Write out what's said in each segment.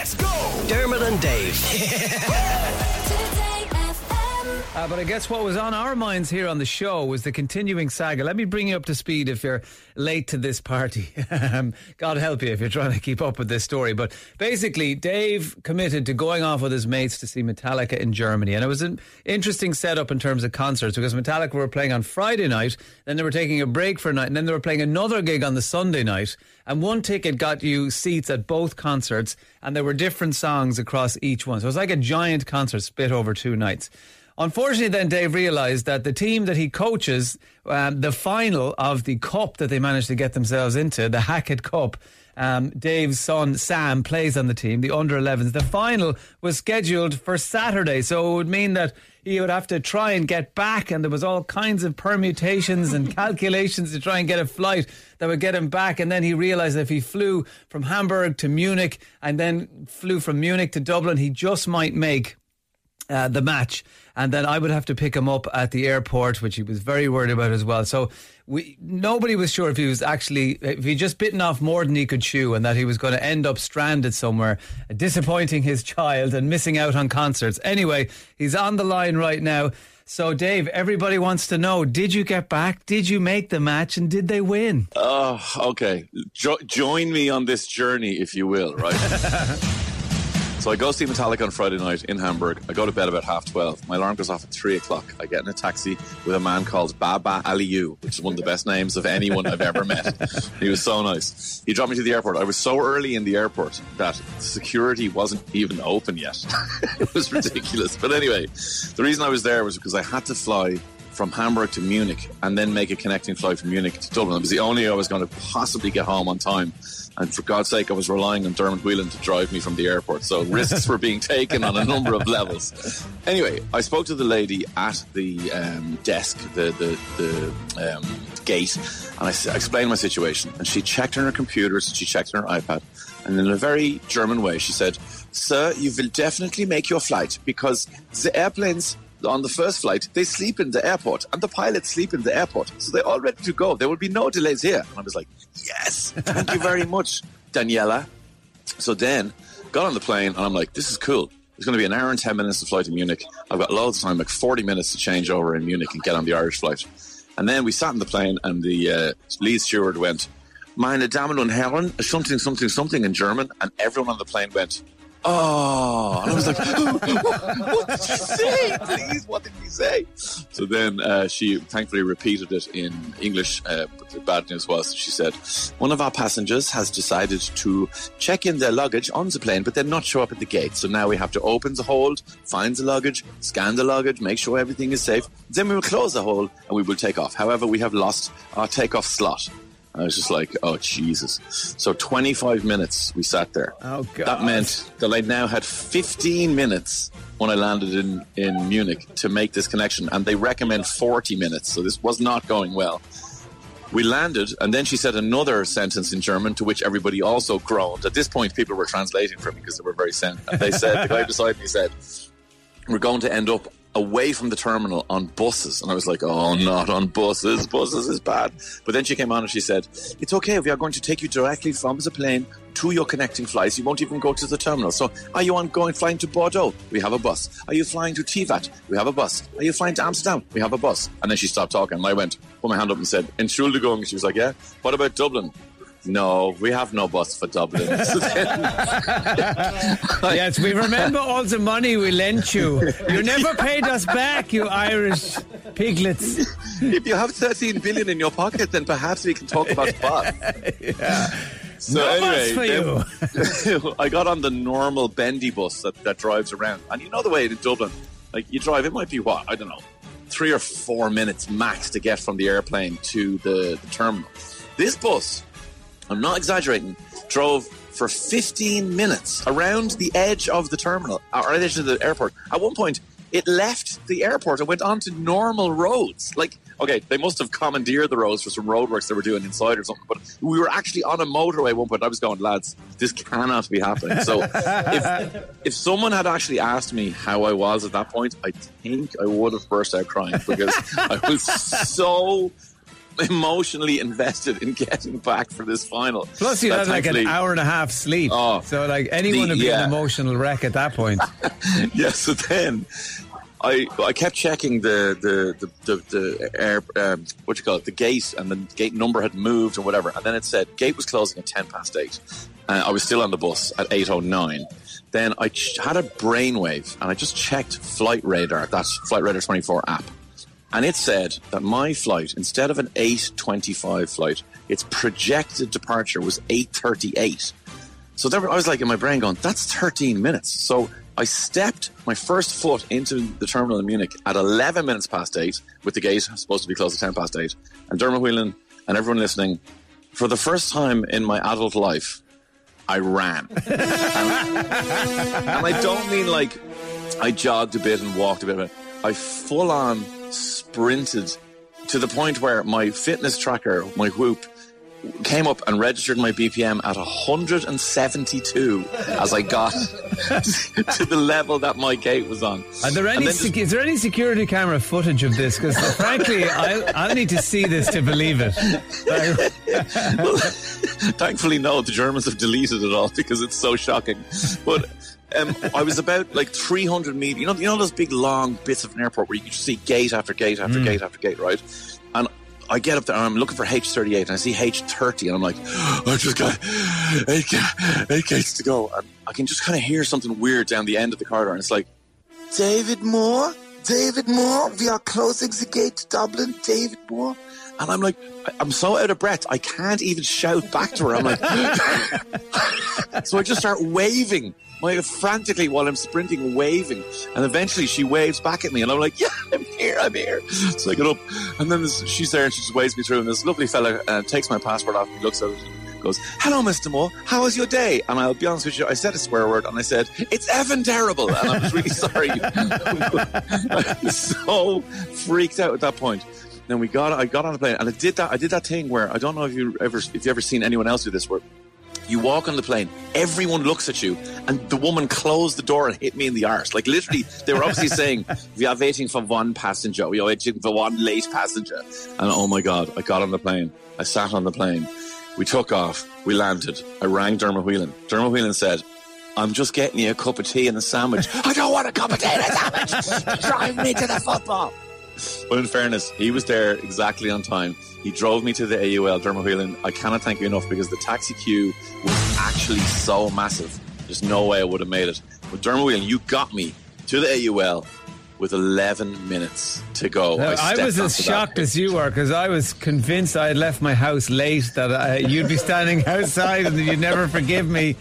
Let's go! Dermot and Dave. Uh, but I guess what was on our minds here on the show was the continuing saga. Let me bring you up to speed if you're late to this party. Um, God help you if you're trying to keep up with this story. But basically, Dave committed to going off with his mates to see Metallica in Germany. And it was an interesting setup in terms of concerts because Metallica were playing on Friday night, then they were taking a break for a night, and then they were playing another gig on the Sunday night. And one ticket got you seats at both concerts, and there were different songs across each one. So it was like a giant concert split over two nights. Unfortunately, then Dave realised that the team that he coaches, um, the final of the cup that they managed to get themselves into, the Hackett Cup, um, Dave's son Sam plays on the team, the under 11s. The final was scheduled for Saturday, so it would mean that he would have to try and get back, and there was all kinds of permutations and calculations to try and get a flight that would get him back. And then he realised that if he flew from Hamburg to Munich and then flew from Munich to Dublin, he just might make uh, the match, and then I would have to pick him up at the airport, which he was very worried about as well. So we nobody was sure if he was actually if he just bitten off more than he could chew, and that he was going to end up stranded somewhere, disappointing his child and missing out on concerts. Anyway, he's on the line right now. So Dave, everybody wants to know: Did you get back? Did you make the match? And did they win? Oh, okay. Jo- join me on this journey, if you will, right? so I go see Metallica on Friday night in Hamburg. I go to bed about half 12. My alarm goes off at 3 o'clock. I get in a taxi with a man called Baba Aliyu, which is one of the best names of anyone I've ever met. He was so nice. He dropped me to the airport. I was so early in the airport that security wasn't even open yet. it was ridiculous. But anyway, the reason I was there was because I had to fly from Hamburg to Munich and then make a connecting flight from Munich to Dublin. It was the only way I was going to possibly get home on time. And for God's sake, I was relying on Dermot Whelan to drive me from the airport. So risks were being taken on a number of levels. Anyway, I spoke to the lady at the um, desk, the, the, the um, gate, and I, explained my situation. And she checked on her computers she checked on her iPad. And in a very German way, she said, Sir, you will definitely make your flight because the airplanes on the first flight, they sleep in the airport and the pilots sleep in the airport. So they're all ready to go. There will be no delays here. And I was like, yes, thank you very much, Daniela. So then got on the plane and I'm like, this is cool. It's going to be an hour and 10 minutes to fly to Munich. I've got loads of time, like 40 minutes to change over in Munich and get on the Irish flight. And then we sat in the plane and the uh, lead steward went, Meine Damen und Herren, something, something, something in German. And everyone on the plane went, Oh, and I was like, what did you say? Please, what did you say? So then uh, she thankfully repeated it in English. Uh, but the bad news was she said, one of our passengers has decided to check in their luggage on the plane, but then not show up at the gate. So now we have to open the hold, find the luggage, scan the luggage, make sure everything is safe. Then we will close the hole and we will take off. However, we have lost our takeoff slot. I was just like, oh, Jesus. So 25 minutes we sat there. Oh, God. That meant that I now had 15 minutes when I landed in, in Munich to make this connection, and they recommend 40 minutes. So this was not going well. We landed, and then she said another sentence in German, to which everybody also groaned. At this point, people were translating for me because they were very sent. They said, the guy beside me said, we're going to end up away from the terminal on buses. And I was like, oh, not on buses. Buses is bad. But then she came on and she said, it's okay. We are going to take you directly from the plane to your connecting flights. You won't even go to the terminal. So are you on going flying to Bordeaux? We have a bus. Are you flying to Tivat? We have a bus. Are you flying to Amsterdam? We have a bus. And then she stopped talking and I went, put my hand up and said, Entschuldigung. She was like, yeah. What about Dublin? No, we have no bus for Dublin. Yes, we remember all the money we lent you. You never paid us back, you Irish piglets. if you have 13 billion in your pocket, then perhaps we can talk about bus. So No anyway, bus for then- I got on the normal bendy bus that, that drives around. And you know the way in Dublin, like you drive, it might be what, I don't know, three or four minutes max to get from the airplane to the, the terminal. This bus, I'm not exaggerating, drove for 15 minutes around the edge of the terminal, uh, or edge of the airport. At one point, it left the airport and went onto normal roads. Like, okay, they must have commandeered the roads for some roadworks they were doing inside or something, but we were actually on a motorway at one point. I was going, lads, this cannot be happening. So if, if someone had actually asked me how I was at that point, I think I would have burst out crying because I was so emotionally invested in getting back for this final. Plus, you had like an hour and a half sleep. Oh, so, like, anyone the- would be yeah. an emotional wreck at that point. yeah, so then I I kept checking the the the, the, the air um, what you call it the gate and the gate number had moved or whatever and then it said gate was closing at ten past eight. Uh, I was still on the bus at eight oh nine. Then I ch- had a brainwave and I just checked Flight Radar, that's Flight Radar twenty four app, and it said that my flight instead of an eight twenty five flight, its projected departure was eight thirty eight. So there, I was like in my brain going, that's 13 minutes. So I stepped my first foot into the terminal in Munich at 11 minutes past eight, with the gate supposed to be closed at 10 past eight. And Dermot Whelan and everyone listening, for the first time in my adult life, I ran. and, and I don't mean like I jogged a bit and walked a bit, but I full on sprinted to the point where my fitness tracker, my whoop, came up and registered my BPM at 172 as I got to the level that my gate was on. Are there any? then just- sec- is there any security camera footage of this? Because frankly, I'll, I'll need to see this to believe it. Well, thankfully, no, the Germans have deleted it all because it's so shocking. But um, I was about like 300 meters. You know, you know those big long bits of an airport where you can just see gate after gate after gate after gate, right? I get up there and I'm looking for H38 and I see H30 and I'm like, I just got eight, eight gates to go. And I can just kind of hear something weird down the end of the corridor. And it's like, David Moore, David Moore, we are closing the gate to Dublin, David Moore. And I'm like, I'm so out of breath, I can't even shout back to her. I'm like, so I just start waving, like frantically while I'm sprinting, waving. And eventually she waves back at me, and I'm like, yeah, I'm here, I'm here. So I get up, and then she's there, and she just waves me through. And this lovely fella uh, takes my passport off, and looks at it, goes, "Hello, Mr. Moore. How was your day?" And I'll be honest with you, I said a swear word, and I said, "It's effing terrible," and I was really sorry. I was so freaked out at that point. Then we got, I got on the plane, and I did that. I did that thing where I don't know if you ever, if you ever seen anyone else do this, where you walk on the plane, everyone looks at you, and the woman closed the door and hit me in the arse. Like literally, they were obviously saying, "We are waiting for one passenger. We are waiting for one late passenger." And oh my god, I got on the plane. I sat on the plane. We took off. We landed. I rang Dermot Whelan. Dermot Whelan said. I'm just getting you a cup of tea and a sandwich. I don't want a cup of tea and a sandwich. Drive me to the football. But in fairness, he was there exactly on time. He drove me to the AUL, Dermot Whelan. I cannot thank you enough because the taxi queue was actually so massive. There's no way I would have made it. But Dermot Whelan, you got me to the AUL with 11 minutes to go. Now, I, stepped was as shocked as you were because I was convinced I had left my house late that uh, you'd be standing outside and that you'd never forgive me.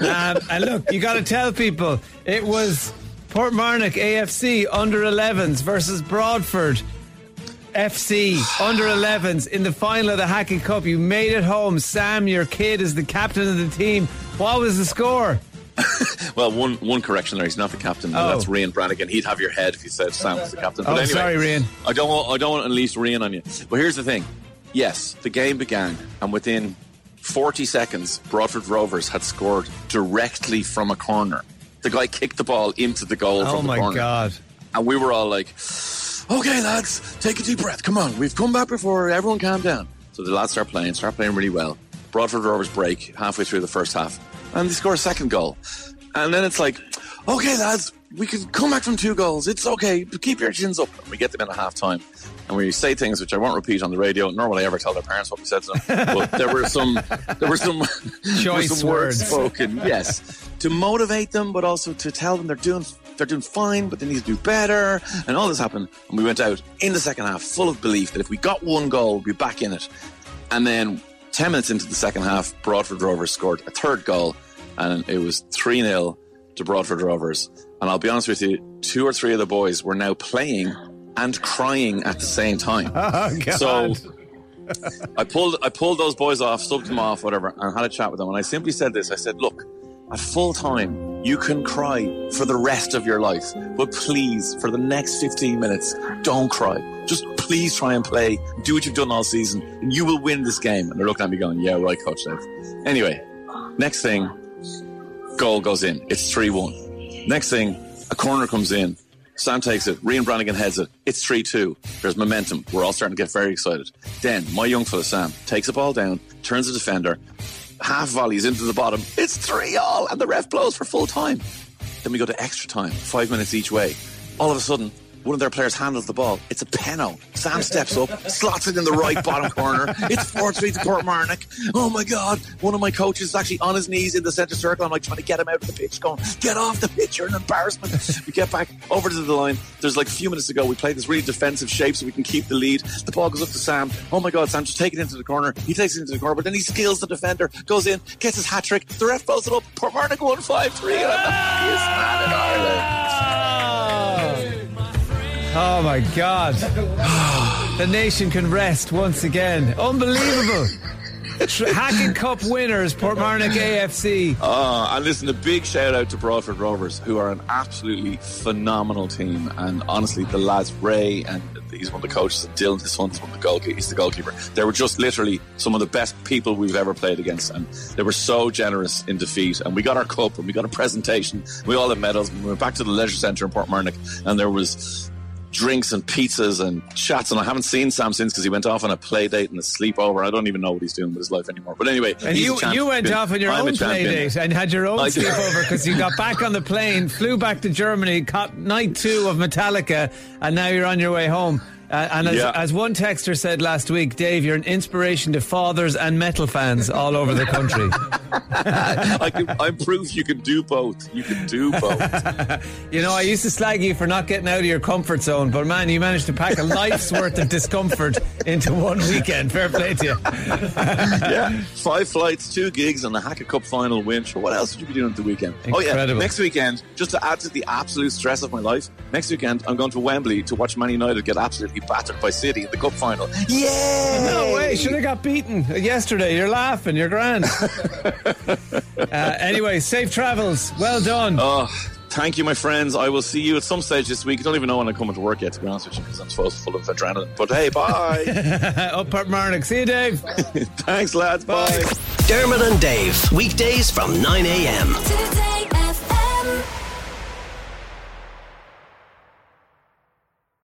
Um, and look, you got to tell people it was Portmarnock AFC under 11s versus Broadford. FC under 11s in the final of the Hackett Cup. You made it home. Sam, your kid, is the captain of the team. What was the score? Well, one one correction there. He's not the captain. Oh. That's Rian Brannigan. He'd have your head if you said Sam was the captain. But Oh, anyway, sorry, Rian. I don't want I don't want to unleash Rian on you. But here's the thing. Yes, the game began, and within 40 seconds, Broadford Rovers had scored directly from a corner. The guy kicked the ball into the goal Oh from the my corner, God. and we were all like, "Okay, lads, take a deep breath. Come on, we've come back before. Everyone, calm down." So the lads start playing, start playing really well. Broadford Rovers break halfway through the first half, and they score a second goal. And then it's like, "Okay, lads, we can come back from two goals. It's okay. Keep your chins up." And we get them in at half time, and we say things which I won't repeat on the radio. Nor will I ever tell their parents what we said to them. But there were some, there were some, there were Choice some words words. spoken. Yes, to motivate them, but also to tell them they're doing they're doing fine, but they need to do better. And all this happened, and we went out in the second half full of belief that if we got one goal, we'd be back in it. And then ten minutes into the second half, Broadford Rovers scored a third goal, and it was three 0 to Broadford Rovers. And I'll be honest with you, two or three of the boys were now playing and crying at the same time. Oh. So I pulled I pulled those boys off, subbed them off, whatever, and had a chat with them. And I simply said this: I said, "Look, at full time, you can cry for the rest of your life, but please, for the next 15 minutes, don't cry. Just please try and play. Do what you've done all season, and you will win this game." And they're looking at me going, "Yeah, right, coach." Dave." Anyway, next thing, goal goes in. It's three one. Next thing, a corner comes in. Sam takes it. Rian Brannigan heads it. It's 3 2. There's momentum. We're all starting to get very excited. Then, my young fella Sam takes the ball down, turns the defender, half volleys into the bottom. It's 3 all, and the ref blows for full time. Then we go to extra time, five minutes each way. All of a sudden, one of their players handles the ball. It's a penno. Sam steps up, slots it in the right bottom corner. It's 4 3 to Portmarnock. Oh my God. One of my coaches is actually on his knees in the centre circle. I'm like trying to get him out of the pitch, going, Get off the pitch. You're an embarrassment. we get back over to the line. There's like a few minutes ago, we played this really defensive shape so we can keep the lead. The ball goes up to Sam. Oh my God, Sam, just take it into the corner. He takes it into the corner, but then he skills the defender, goes in, gets his hat trick. The ref blows it up. Portmarnock won 5 3. And I'm the happiest man in Ireland. Oh my God. the nation can rest once again. Unbelievable. Hackett Cup winners, Portmarnock AFC. Oh, ah, and listen, a big shout out to Broadford Rovers, who are an absolutely phenomenal team. And honestly, the lads Ray and he's one of the coaches, and Dylan, his son's one of the goalkeeper. He's the goalkeeper. They were just literally some of the best people we've ever played against, and they were so generous in defeat. And we got our cup, and we got a presentation. We all had medals. We went back to the leisure centre in Portmarnock, and there was drinks and pizzas and chats. And I haven't seen Sam since because he went off on a play date and a sleepover. I don't even know what he's doing with his life anymore. But anyway, and you, you went off on your I'm own play date and had your own I sleepover because you got back on the plane, flew back to Germany, caught night two of Metallica, and now you're on your way home. Uh, and as, Yeah. as one texter said last week, Dave, you're an inspiration to fathers and metal fans all over the country. I can, I'm proof you can do both. You can do both. you know, I used to slag you for not getting out of your comfort zone, but man, you managed to pack a life's worth of discomfort into one weekend. Fair play to you. yeah, five flights, two gigs, and a Hackett Cup final win. Sure, what else would you be doing at the weekend? Oh yeah, next weekend, just to add to the absolute stress of my life, next weekend I'm going to Wembley to watch Man United get absolutely battered by City in the cup final. Yeah, No way, should have got beaten yesterday. You're laughing, you're grand. uh, anyway, safe travels. Well done. Oh, thank you, my friends. I will see you at some stage this week. I don't even know when I'm coming to work yet, to be honest with you, because I'm so full of adrenaline. But hey, bye. Up Portmarnock. See you, Dave. Thanks, lads. bye. Dermot and Dave, weekdays from 9 a.m. Today